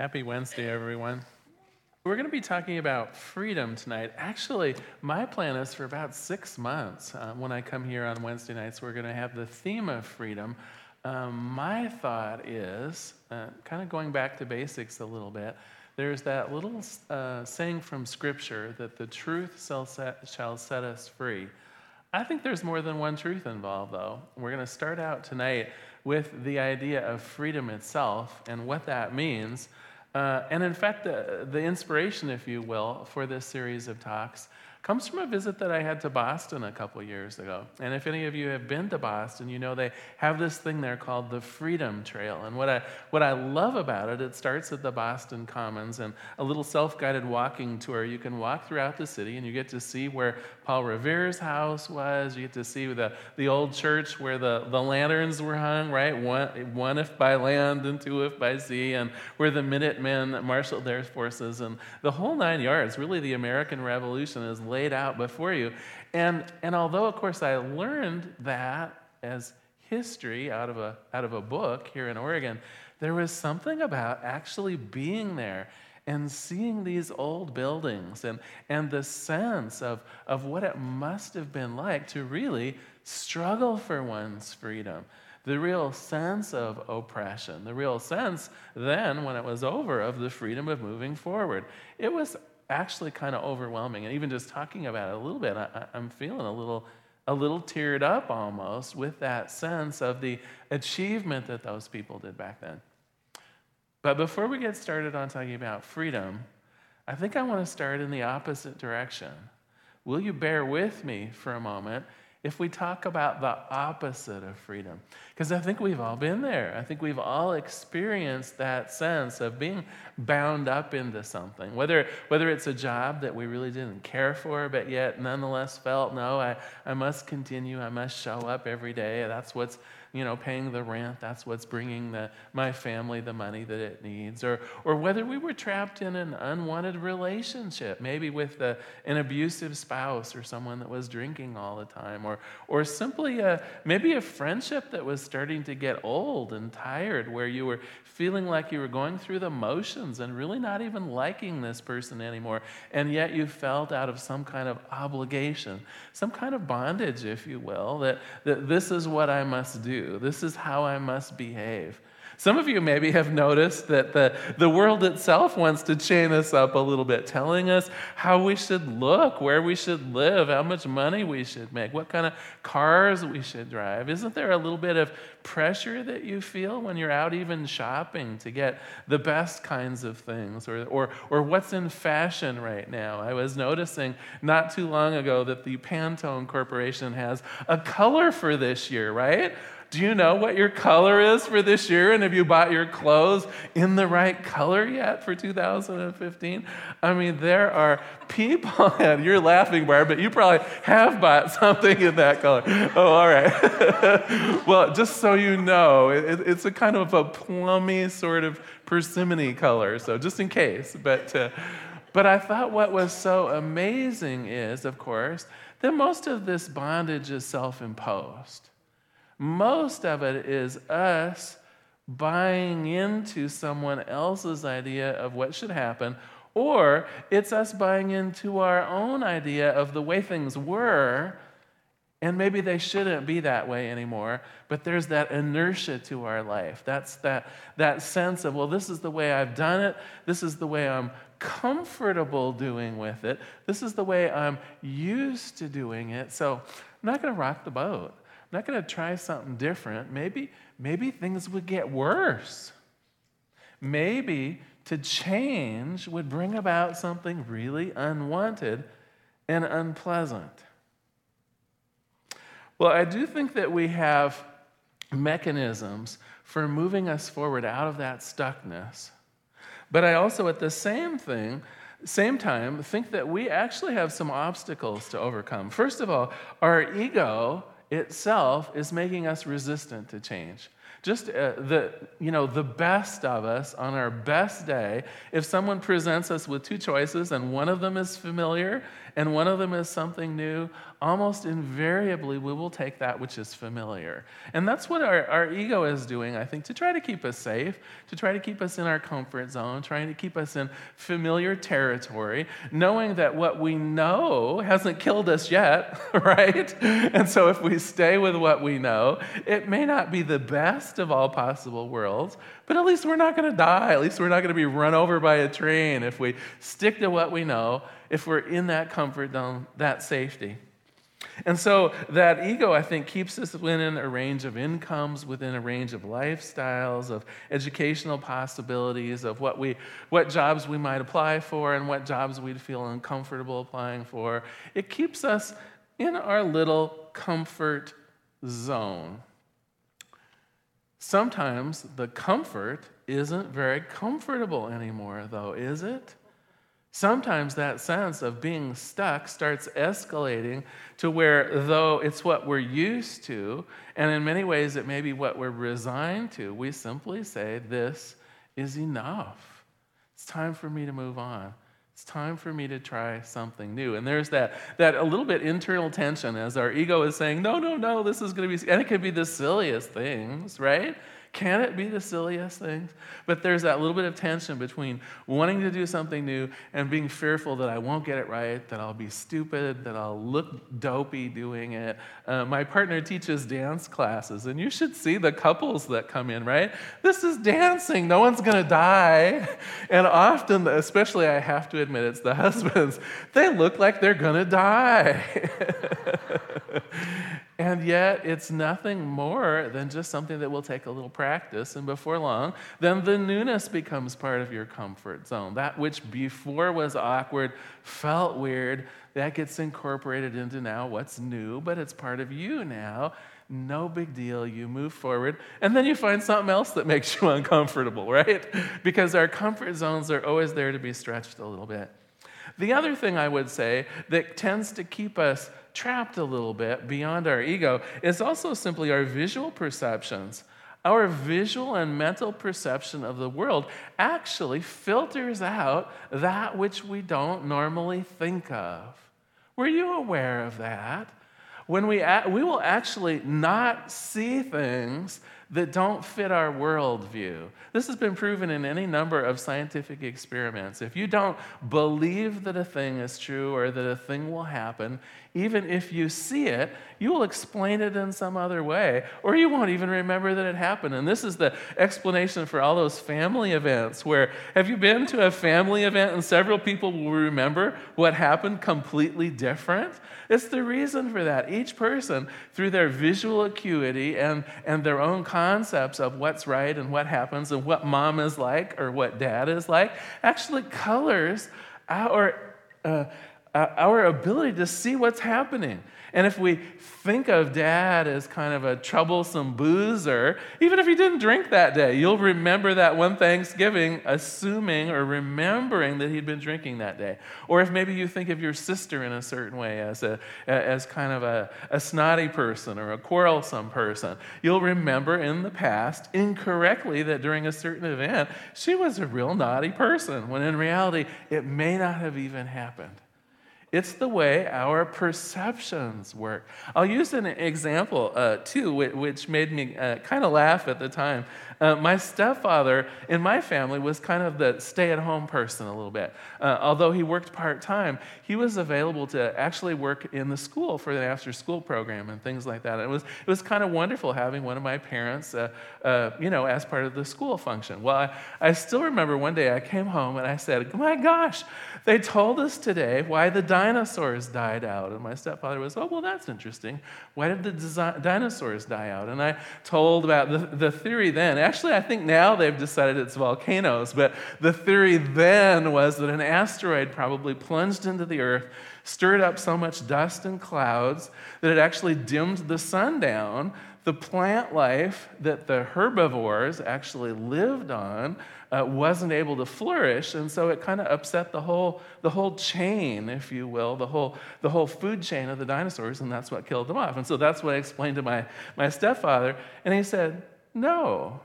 Happy Wednesday, everyone. We're going to be talking about freedom tonight. Actually, my plan is for about six months. Uh, when I come here on Wednesday nights, we're going to have the theme of freedom. Um, my thought is uh, kind of going back to basics a little bit. There's that little uh, saying from Scripture that the truth shall set, shall set us free. I think there's more than one truth involved, though. We're going to start out tonight with the idea of freedom itself and what that means. Uh, and in fact, the, the inspiration, if you will, for this series of talks comes from a visit that I had to Boston a couple years ago. And if any of you have been to Boston, you know they have this thing there called the Freedom Trail. And what I, what I love about it, it starts at the Boston Commons and a little self guided walking tour. You can walk throughout the city and you get to see where Paul Revere's house was. You get to see the, the old church where the, the lanterns were hung, right? One, one if by land and two if by sea, and where the Minutemen marshaled their forces. And the whole nine yards, really, the American Revolution is laid out before you. And, and although, of course, I learned that as history out of, a, out of a book here in Oregon, there was something about actually being there and seeing these old buildings and, and the sense of, of what it must have been like to really struggle for one's freedom. The real sense of oppression, the real sense then, when it was over, of the freedom of moving forward. It was actually kind of overwhelming. And even just talking about it a little bit, I, am feeling a little, a little teared up almost with that sense of the achievement that those people did back then. But before we get started on talking about freedom, I think I want to start in the opposite direction. Will you bear with me for a moment if we talk about the opposite of freedom. Because I think we've all been there. I think we've all experienced that sense of being bound up into something, whether, whether it's a job that we really didn't care for, but yet nonetheless felt, no, I, I must continue, I must show up every day. That's what's you know, paying the rent, that's what's bringing the, my family the money that it needs. Or, or whether we were trapped in an unwanted relationship, maybe with a, an abusive spouse or someone that was drinking all the time. Or, or simply a, maybe a friendship that was starting to get old and tired, where you were feeling like you were going through the motions and really not even liking this person anymore. And yet you felt out of some kind of obligation, some kind of bondage, if you will, that, that this is what I must do. This is how I must behave. Some of you maybe have noticed that the, the world itself wants to chain us up a little bit, telling us how we should look, where we should live, how much money we should make, what kind of cars we should drive. Isn't there a little bit of pressure that you feel when you're out even shopping to get the best kinds of things or, or, or what's in fashion right now? I was noticing not too long ago that the Pantone Corporation has a color for this year, right? Do you know what your color is for this year? And have you bought your clothes in the right color yet for 2015? I mean, there are people, and you're laughing, Barb, but you probably have bought something in that color. Oh, all right. well, just so you know, it, it's a kind of a plummy sort of persimmon color, so just in case. But, uh, but I thought what was so amazing is, of course, that most of this bondage is self imposed. Most of it is us buying into someone else's idea of what should happen, or it's us buying into our own idea of the way things were, and maybe they shouldn't be that way anymore, but there's that inertia to our life. That's that, that sense of, well, this is the way I've done it, this is the way I'm comfortable doing with it, this is the way I'm used to doing it, so I'm not going to rock the boat not going to try something different. Maybe, maybe things would get worse. Maybe to change would bring about something really unwanted and unpleasant. Well, I do think that we have mechanisms for moving us forward out of that stuckness. But I also, at the same thing, same time, think that we actually have some obstacles to overcome. First of all, our ego itself is making us resistant to change. just uh, the, you know, the best of us on our best day, if someone presents us with two choices and one of them is familiar and one of them is something new, almost invariably we will take that which is familiar. And that's what our, our ego is doing, I think, to try to keep us safe, to try to keep us in our comfort zone, trying to keep us in familiar territory, knowing that what we know hasn't killed us yet, right? And so if we stay with what we know, it may not be the best of all possible worlds, but at least we're not going to die. At least we're not going to be run over by a train if we stick to what we know, if we're in that comfort zone, that safety. And so that ego, I think, keeps us within a range of incomes, within a range of lifestyles, of educational possibilities, of what, we, what jobs we might apply for and what jobs we'd feel uncomfortable applying for. It keeps us in our little comfort zone. Sometimes the comfort isn't very comfortable anymore, though, is it? Sometimes that sense of being stuck starts escalating to where, though it's what we're used to, and in many ways it may be what we're resigned to, we simply say, This is enough. It's time for me to move on. It's time for me to try something new. And there's that, that a little bit internal tension as our ego is saying, No, no, no, this is going to be, and it could be the silliest things, right? Can it be the silliest things? But there's that little bit of tension between wanting to do something new and being fearful that I won't get it right, that I'll be stupid, that I'll look dopey doing it. Uh, my partner teaches dance classes, and you should see the couples that come in, right? This is dancing, no one's gonna die. And often, especially I have to admit, it's the husbands, they look like they're gonna die. And yet, it's nothing more than just something that will take a little practice. And before long, then the newness becomes part of your comfort zone. That which before was awkward, felt weird, that gets incorporated into now what's new, but it's part of you now. No big deal. You move forward, and then you find something else that makes you uncomfortable, right? Because our comfort zones are always there to be stretched a little bit. The other thing I would say that tends to keep us trapped a little bit beyond our ego is also simply our visual perceptions. Our visual and mental perception of the world actually filters out that which we don't normally think of. Were you aware of that? When we, we will actually not see things that don't fit our worldview. This has been proven in any number of scientific experiments. If you don't believe that a thing is true or that a thing will happen, even if you see it, you will explain it in some other way, or you won't even remember that it happened. And this is the explanation for all those family events where have you been to a family event and several people will remember what happened completely different? It's the reason for that. Each person, through their visual acuity and, and their own concepts of what's right and what happens and what mom is like or what dad is like, actually colors our. Uh, our ability to see what's happening. And if we think of dad as kind of a troublesome boozer, even if he didn't drink that day, you'll remember that one Thanksgiving, assuming or remembering that he'd been drinking that day. Or if maybe you think of your sister in a certain way as, a, as kind of a, a snotty person or a quarrelsome person, you'll remember in the past incorrectly that during a certain event, she was a real naughty person, when in reality, it may not have even happened. It's the way our perceptions work. I'll use an example, uh, too, which made me uh, kind of laugh at the time. Uh, my stepfather in my family was kind of the stay at home person a little bit. Uh, although he worked part time, he was available to actually work in the school for the after school program and things like that. It was, it was kind of wonderful having one of my parents, uh, uh, you know, as part of the school function. Well, I, I still remember one day I came home and I said, My gosh, they told us today why the dinosaurs died out. And my stepfather was, Oh, well, that's interesting. Why did the dinosaurs die out? And I told about the, the theory then Actually, I think now they've decided it's volcanoes, but the theory then was that an asteroid probably plunged into the earth, stirred up so much dust and clouds that it actually dimmed the sun down. The plant life that the herbivores actually lived on uh, wasn't able to flourish, and so it kind of upset the whole, the whole chain, if you will, the whole, the whole food chain of the dinosaurs, and that's what killed them off. And so that's what I explained to my, my stepfather, and he said, No.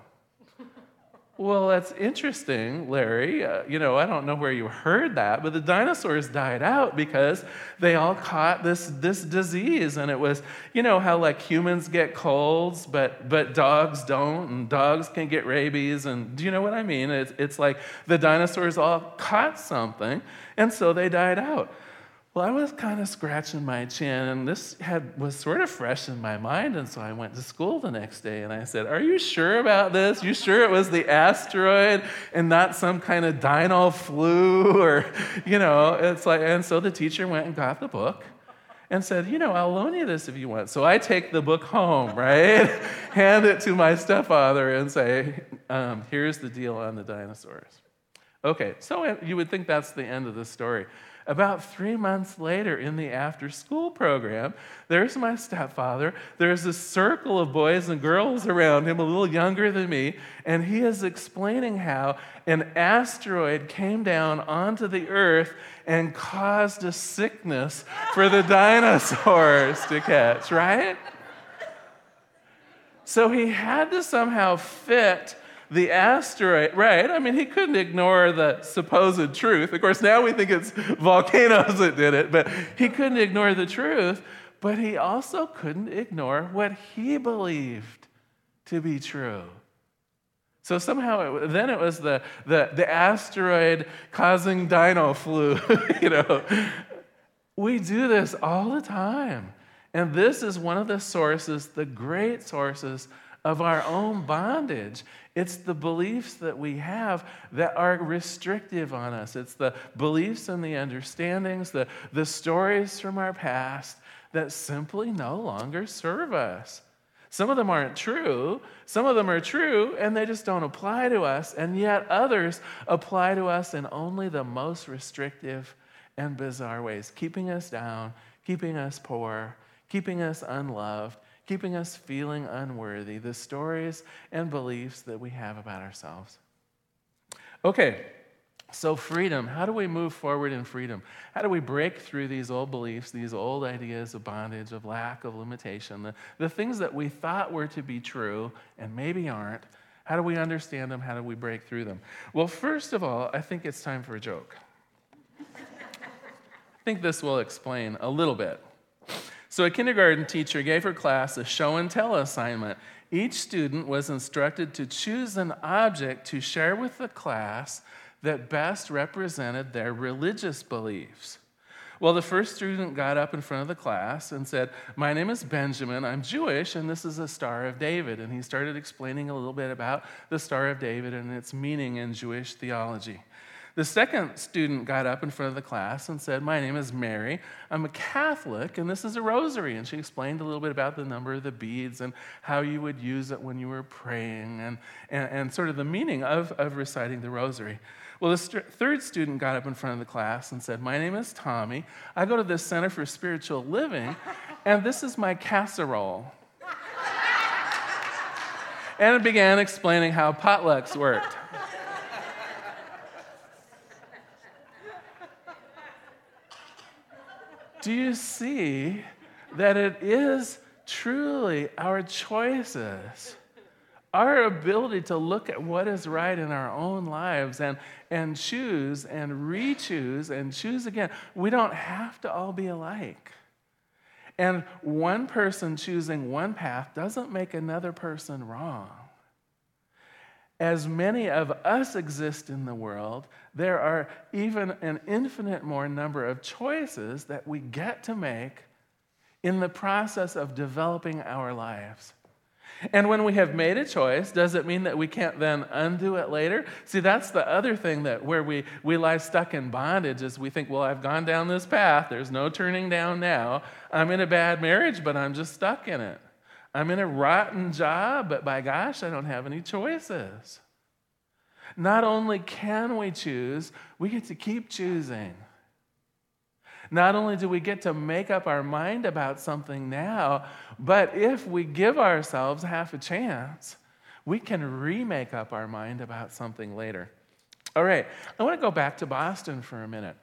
Well, that's interesting, Larry. Uh, you know, I don't know where you heard that, but the dinosaurs died out because they all caught this, this disease. And it was, you know, how like humans get colds, but, but dogs don't, and dogs can get rabies. And do you know what I mean? It's, it's like the dinosaurs all caught something, and so they died out. Well, I was kind of scratching my chin, and this had, was sort of fresh in my mind. And so I went to school the next day and I said, Are you sure about this? You sure it was the asteroid and not some kind of dino flu? Or, you know, it's like, and so the teacher went and got the book and said, You know, I'll loan you this if you want. So I take the book home, right? Hand it to my stepfather and say, um, Here's the deal on the dinosaurs. Okay, so you would think that's the end of the story. About three months later, in the after school program, there's my stepfather. There's a circle of boys and girls around him, a little younger than me, and he is explaining how an asteroid came down onto the earth and caused a sickness for the dinosaurs to catch, right? So he had to somehow fit the asteroid, right? I mean, he couldn't ignore the supposed truth. Of course, now we think it's volcanoes that did it, but he couldn't ignore the truth. But he also couldn't ignore what he believed to be true. So somehow, it, then it was the, the, the asteroid causing dino flu, you know. We do this all the time. And this is one of the sources, the great sources of our own bondage. It's the beliefs that we have that are restrictive on us. It's the beliefs and the understandings, the, the stories from our past that simply no longer serve us. Some of them aren't true. Some of them are true and they just don't apply to us. And yet others apply to us in only the most restrictive and bizarre ways, keeping us down, keeping us poor, keeping us unloved, keeping us feeling unworthy, the stories and beliefs that we have about ourselves. Okay, so freedom. How do we move forward in freedom? How do we break through these old beliefs, these old ideas of bondage, of lack, of limitation, the, the things that we thought were to be true and maybe aren't? How do we understand them? How do we break through them? Well, first of all, I think it's time for a joke. I think this will explain a little bit. So, a kindergarten teacher gave her class a show and tell assignment. Each student was instructed to choose an object to share with the class that best represented their religious beliefs. Well, the first student got up in front of the class and said, My name is Benjamin, I'm Jewish, and this is a Star of David. And he started explaining a little bit about the Star of David and its meaning in Jewish theology. The second student got up in front of the class and said, My name is Mary. I'm a Catholic, and this is a rosary. And she explained a little bit about the number of the beads and how you would use it when you were praying and, and, and sort of the meaning of, of reciting the rosary. Well, the st- third student got up in front of the class and said, My name is Tommy. I go to the Center for Spiritual Living, and this is my casserole. and it began explaining how potlucks worked. Do you see that it is truly our choices, our ability to look at what is right in our own lives and, and choose and re choose and choose again? We don't have to all be alike. And one person choosing one path doesn't make another person wrong as many of us exist in the world, there are even an infinite more number of choices that we get to make in the process of developing our lives. And when we have made a choice, does it mean that we can't then undo it later? See, that's the other thing that where we, we lie stuck in bondage is we think, well, I've gone down this path, there's no turning down now. I'm in a bad marriage, but I'm just stuck in it. I'm in a rotten job, but by gosh, I don't have any choices. Not only can we choose, we get to keep choosing. Not only do we get to make up our mind about something now, but if we give ourselves half a chance, we can remake up our mind about something later. All right, I want to go back to Boston for a minute.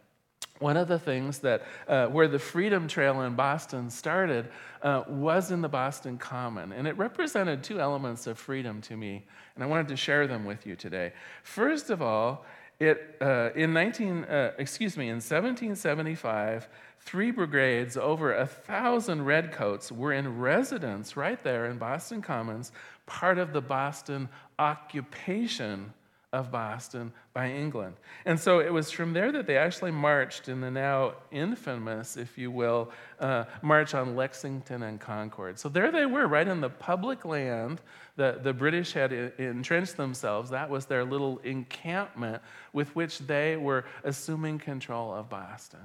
One of the things that uh, where the Freedom Trail in Boston started uh, was in the Boston Common, and it represented two elements of freedom to me, and I wanted to share them with you today. First of all, it uh, in 19 uh, excuse me in 1775, three brigades, over a thousand redcoats, were in residence right there in Boston Commons, part of the Boston occupation of Boston by England. And so it was from there that they actually marched in the now infamous, if you will, uh, March on Lexington and Concord. So there they were, right in the public land. that the British had entrenched themselves. That was their little encampment with which they were assuming control of Boston.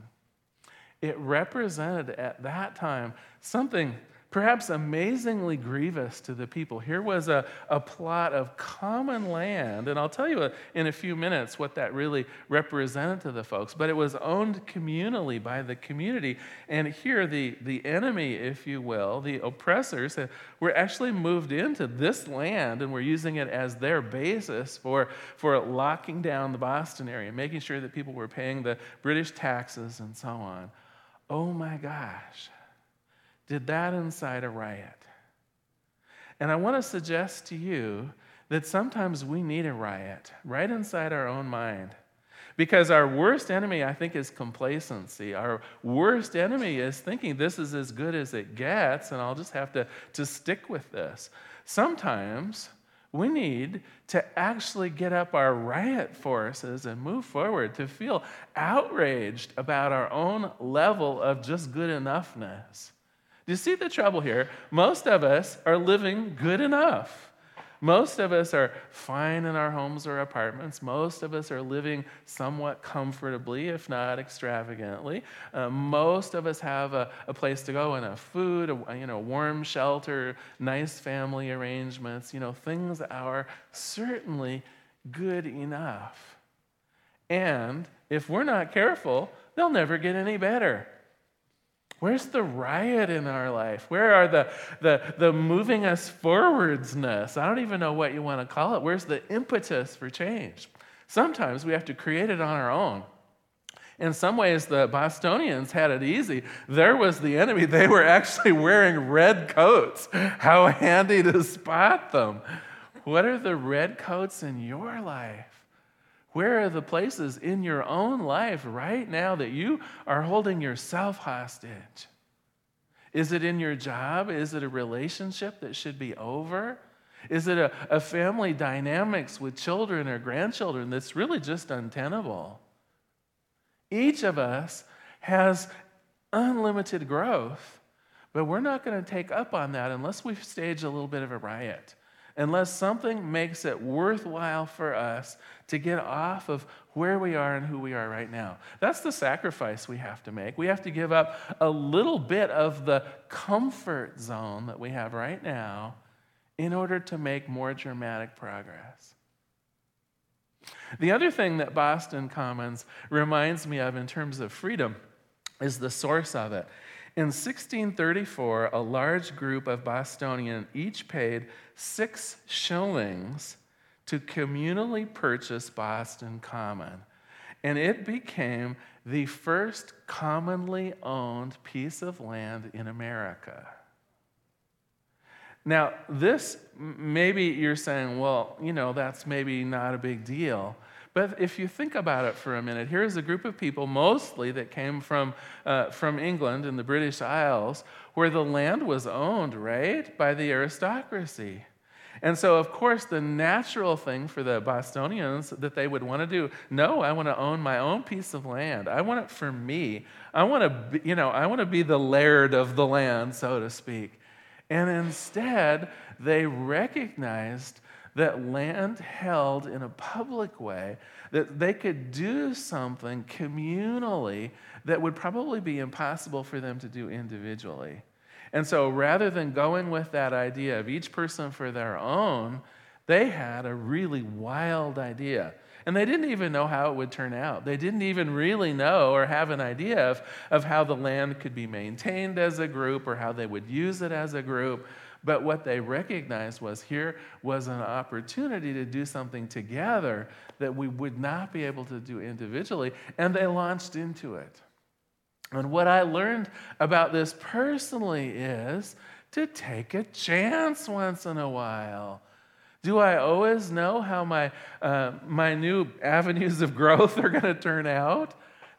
It represented at that time something perhaps amazingly grievous to the people. Here was a, a plot of common land, and I'll tell you in a few minutes what that really represented to the folks, but it was owned communally by the community. And here, the, the enemy, if you will, the oppressors, uh, were actually moved into this land and were using it as their basis for, for locking down the Boston area, making sure that people were paying the British taxes and so on. Oh my gosh did that incite a riot. And I want to suggest to you that sometimes we need a riot right inside our own mind. Because our worst enemy, I think, is complacency. Our worst enemy is thinking this is as good as it gets, and I'll just have to, to stick with this. Sometimes we need to actually get up our riot forces and move forward, to feel outraged about our own level of just good enoughness. Do you see the trouble here? Most of us are living good enough. Most of us are fine in our homes or apartments. Most of us are living somewhat comfortably, if not extravagantly. Uh, most of us have a, a, place to go and a food, a, you know, warm shelter, nice family arrangements. You know, things are certainly good enough. And if we're not careful, they'll never get any better. Where's the riot in our life? Where are the, the, the moving us forwardsness? I don't even know what you want to call it. Where's the impetus for change? Sometimes we have to create it on our own. In some ways, the Bostonians had it easy. There was the enemy. They were actually wearing red coats. How handy to spot them. What are the red coats in your life? Where are the places in your own life right now that you are holding yourself hostage? Is it in your job? Is it a relationship that should be over? Is it a, a family dynamics with children or grandchildren that's really just untenable? Each of us has unlimited growth, but we're not going to take up on that unless we stage a little bit of a riot unless something makes it worthwhile for us to get off of where we are and who we are right now. That's the sacrifice we have to make. We have to give up a little bit of the comfort zone that we have right now in order to make more dramatic progress. The other thing that Boston Commons reminds me of in terms of freedom is the source of it. In 1634, a large group of Bostonians each paid six shillings to communally purchase Boston Common. And it became the first commonly owned piece of land in America. Now, this, maybe you're saying, well, you know, that's maybe not a big deal. But if you think about it for a minute, here's a group of people, mostly that came from, uh, from England and the British Isles, where the land was owned, right, by the aristocracy. And so, of course, the natural thing for the Bostonians that they would want to do, no, I want to own my own piece of land. I want it for me. I want to, be, you know, I want to be the laird of the land, so to speak. And instead, they recognized that land held in a public way, that they could do something communally that would probably be impossible for them to do individually. And so rather than going with that idea of each person for their own, they had a really wild idea. And they didn't even know how it would turn out. They didn't even really know or have an idea of, of how the land could be maintained as a group or how they would use it as a group. But what they recognized was here was an opportunity to do something together that we would not be able to do individually, and they launched into it. And what I learned about this personally is to take a chance once in a while. Do I always know how my, uh, my new avenues of growth are going to turn out?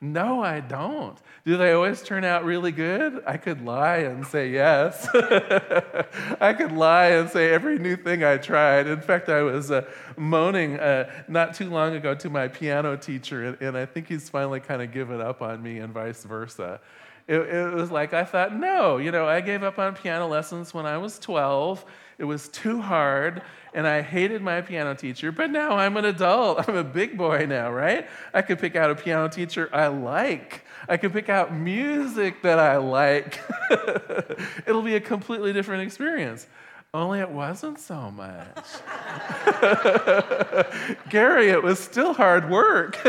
No, I don't. Do they always turn out really good? I could lie and say yes. I could lie and say every new thing I tried. In fact, I was uh, moaning uh, not too long ago to my piano teacher, and, and I think he's finally kind of given up on me and vice versa. It, it was like I thought, no, you know, I gave up on piano lessons when I was 12. It was too hard, and I hated my piano teacher, but now I'm an adult. I'm a big boy now, right? I could pick out a piano teacher I like. I could pick out music that I like. It'll be a completely different experience. Only it wasn't so much. Gary, it was still hard work.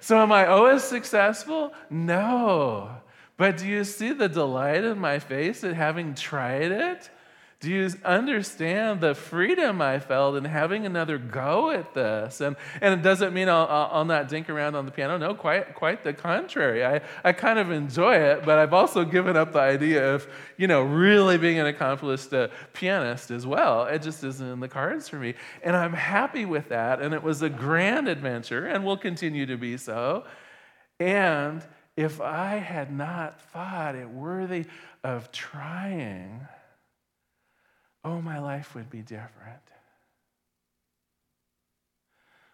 so, am I always successful? No. But do you see the delight in my face at having tried it? Do you understand the freedom I felt in having another go at this? And, and it doesn't mean I'll, I'll not dink around on the piano. No, quite, quite the contrary. I, I kind of enjoy it, but I've also given up the idea of, you know, really being an accomplished uh, pianist as well. It just isn't in the cards for me. And I'm happy with that. And it was a grand adventure and will continue to be so. And if I had not thought it worthy of trying, oh, my life would be different.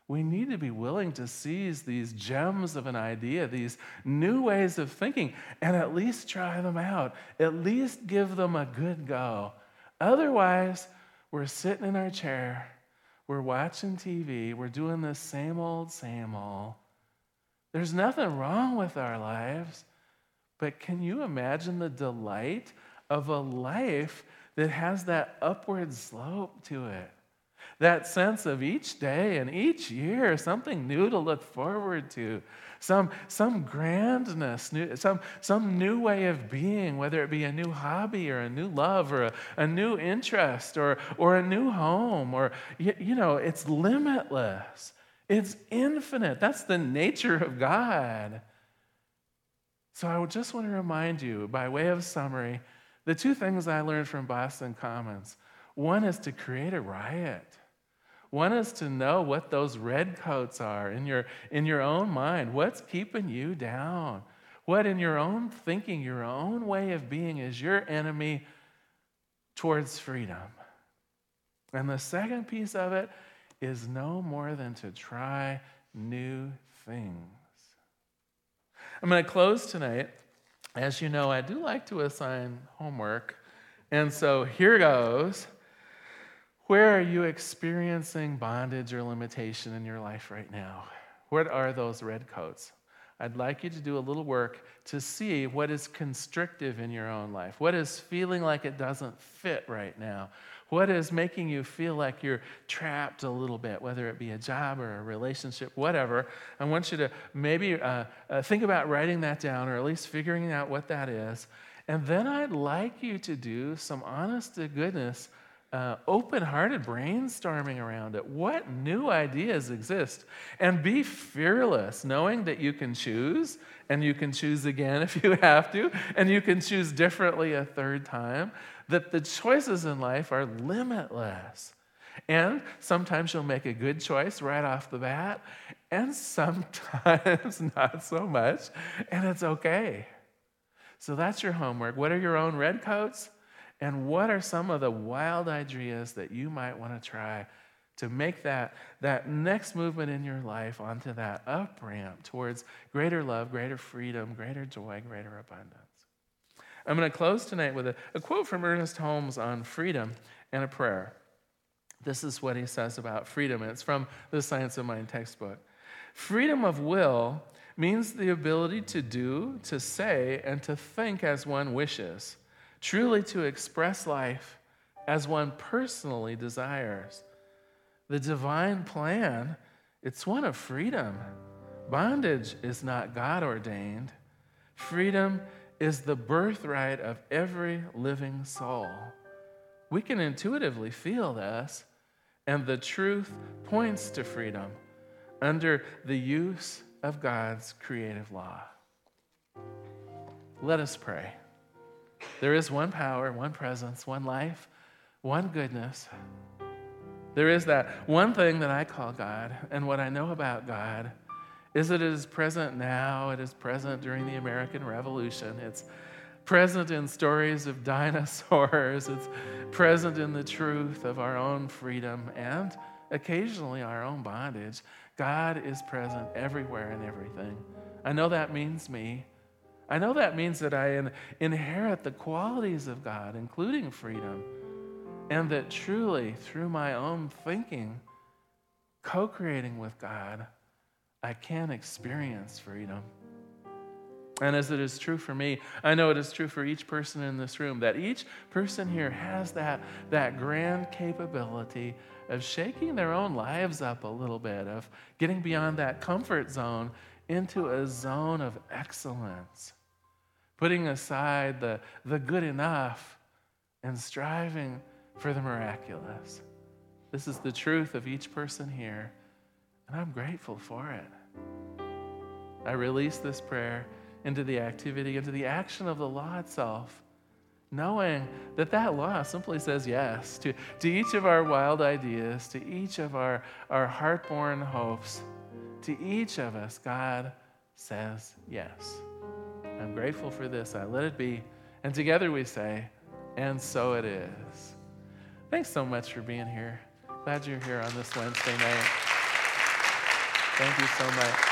We need to be willing to seize these gems of an idea, these new ways of thinking, and at least try them out. At least give them a good go. Otherwise, we're sitting in our chair, we're watching TV, we're doing the same old, same old. There's nothing wrong with our lives, but can you imagine the delight of a life that has that upward slope to it? That sense of each day and each year, something new to look forward to, some, some grandness, new, some, some new way of being, whether it be a new hobby or a new love or a, a new interest or, or a new home, or, you, you know, it's limitless. It's infinite. That's the nature of God. So I just want to remind you, by way of summary, the two things I learned from Boston Commons. One is to create a riot. One is to know what those red coats are in your, in your own mind. What's keeping you down? What in your own thinking, your own way of being is your enemy towards freedom? And the second piece of it is no more than to try new things. I'm going to close tonight. As you know, I do like to assign homework. And so here goes. Where are you experiencing bondage or limitation in your life right now? What are those red coats? I'd like you to do a little work to see what is constrictive in your own life, what is feeling like it doesn't fit right now, what is making you feel like you're trapped a little bit, whether it be a job or a relationship, whatever? I want you to maybe uh, uh, think about writing that down or at least figuring out what that is. And then I'd like you to do some honest to goodness, uh, open hearted brainstorming around it. What new ideas exist? And be fearless, knowing that you can choose and you can choose again if you have to, and you can choose differently a third time that the choices in life are limitless. And sometimes you'll make a good choice right off the bat, and sometimes not so much, and it's okay. So that's your homework. What are your own red coats? And what are some of the wild ideas that you might want to try to make that, that next movement in your life onto that up ramp towards greater love, greater freedom, greater joy, greater abundance? I'm going to close tonight with a, a quote from Ernest Holmes on freedom and a prayer. This is what he says about freedom, it's from the Science of Mind textbook. Freedom of will means the ability to do, to say, and to think as one wishes, truly to express life as one personally desires. The divine plan, it's one of freedom. Bondage is not God ordained. Freedom is the birthright of every living soul. We can intuitively feel this, and the truth points to freedom under the use of God's creative law. Let us pray. There is one power, one presence, one life, one goodness. There is that one thing that I call God, and what I know about God is that it is present now, it is present during the American Revolution, it's present in stories of dinosaurs, it's present in the truth of our own freedom and occasionally our own bondage. God is present everywhere and everything. I know that means me. I know that means that I in, inherit the qualities of God, including freedom, and that truly, through my own thinking, co creating with God, I can experience freedom. And as it is true for me, I know it is true for each person in this room that each person here has that, that grand capability of shaking their own lives up a little bit, of getting beyond that comfort zone into a zone of excellence, putting aside the, the good enough and striving for the miraculous. This is the truth of each person here, and I'm grateful for it. I release this prayer into the activity, into the action of the law itself, knowing that that law simply says yes to, to each of our wild ideas, to each of our, our heart-born hopes, to each of us, God says yes. I'm grateful for this. I let it be. And together we say, and so it is. Thanks so much for being here. Glad you're here on this Wednesday night. Thank you so much.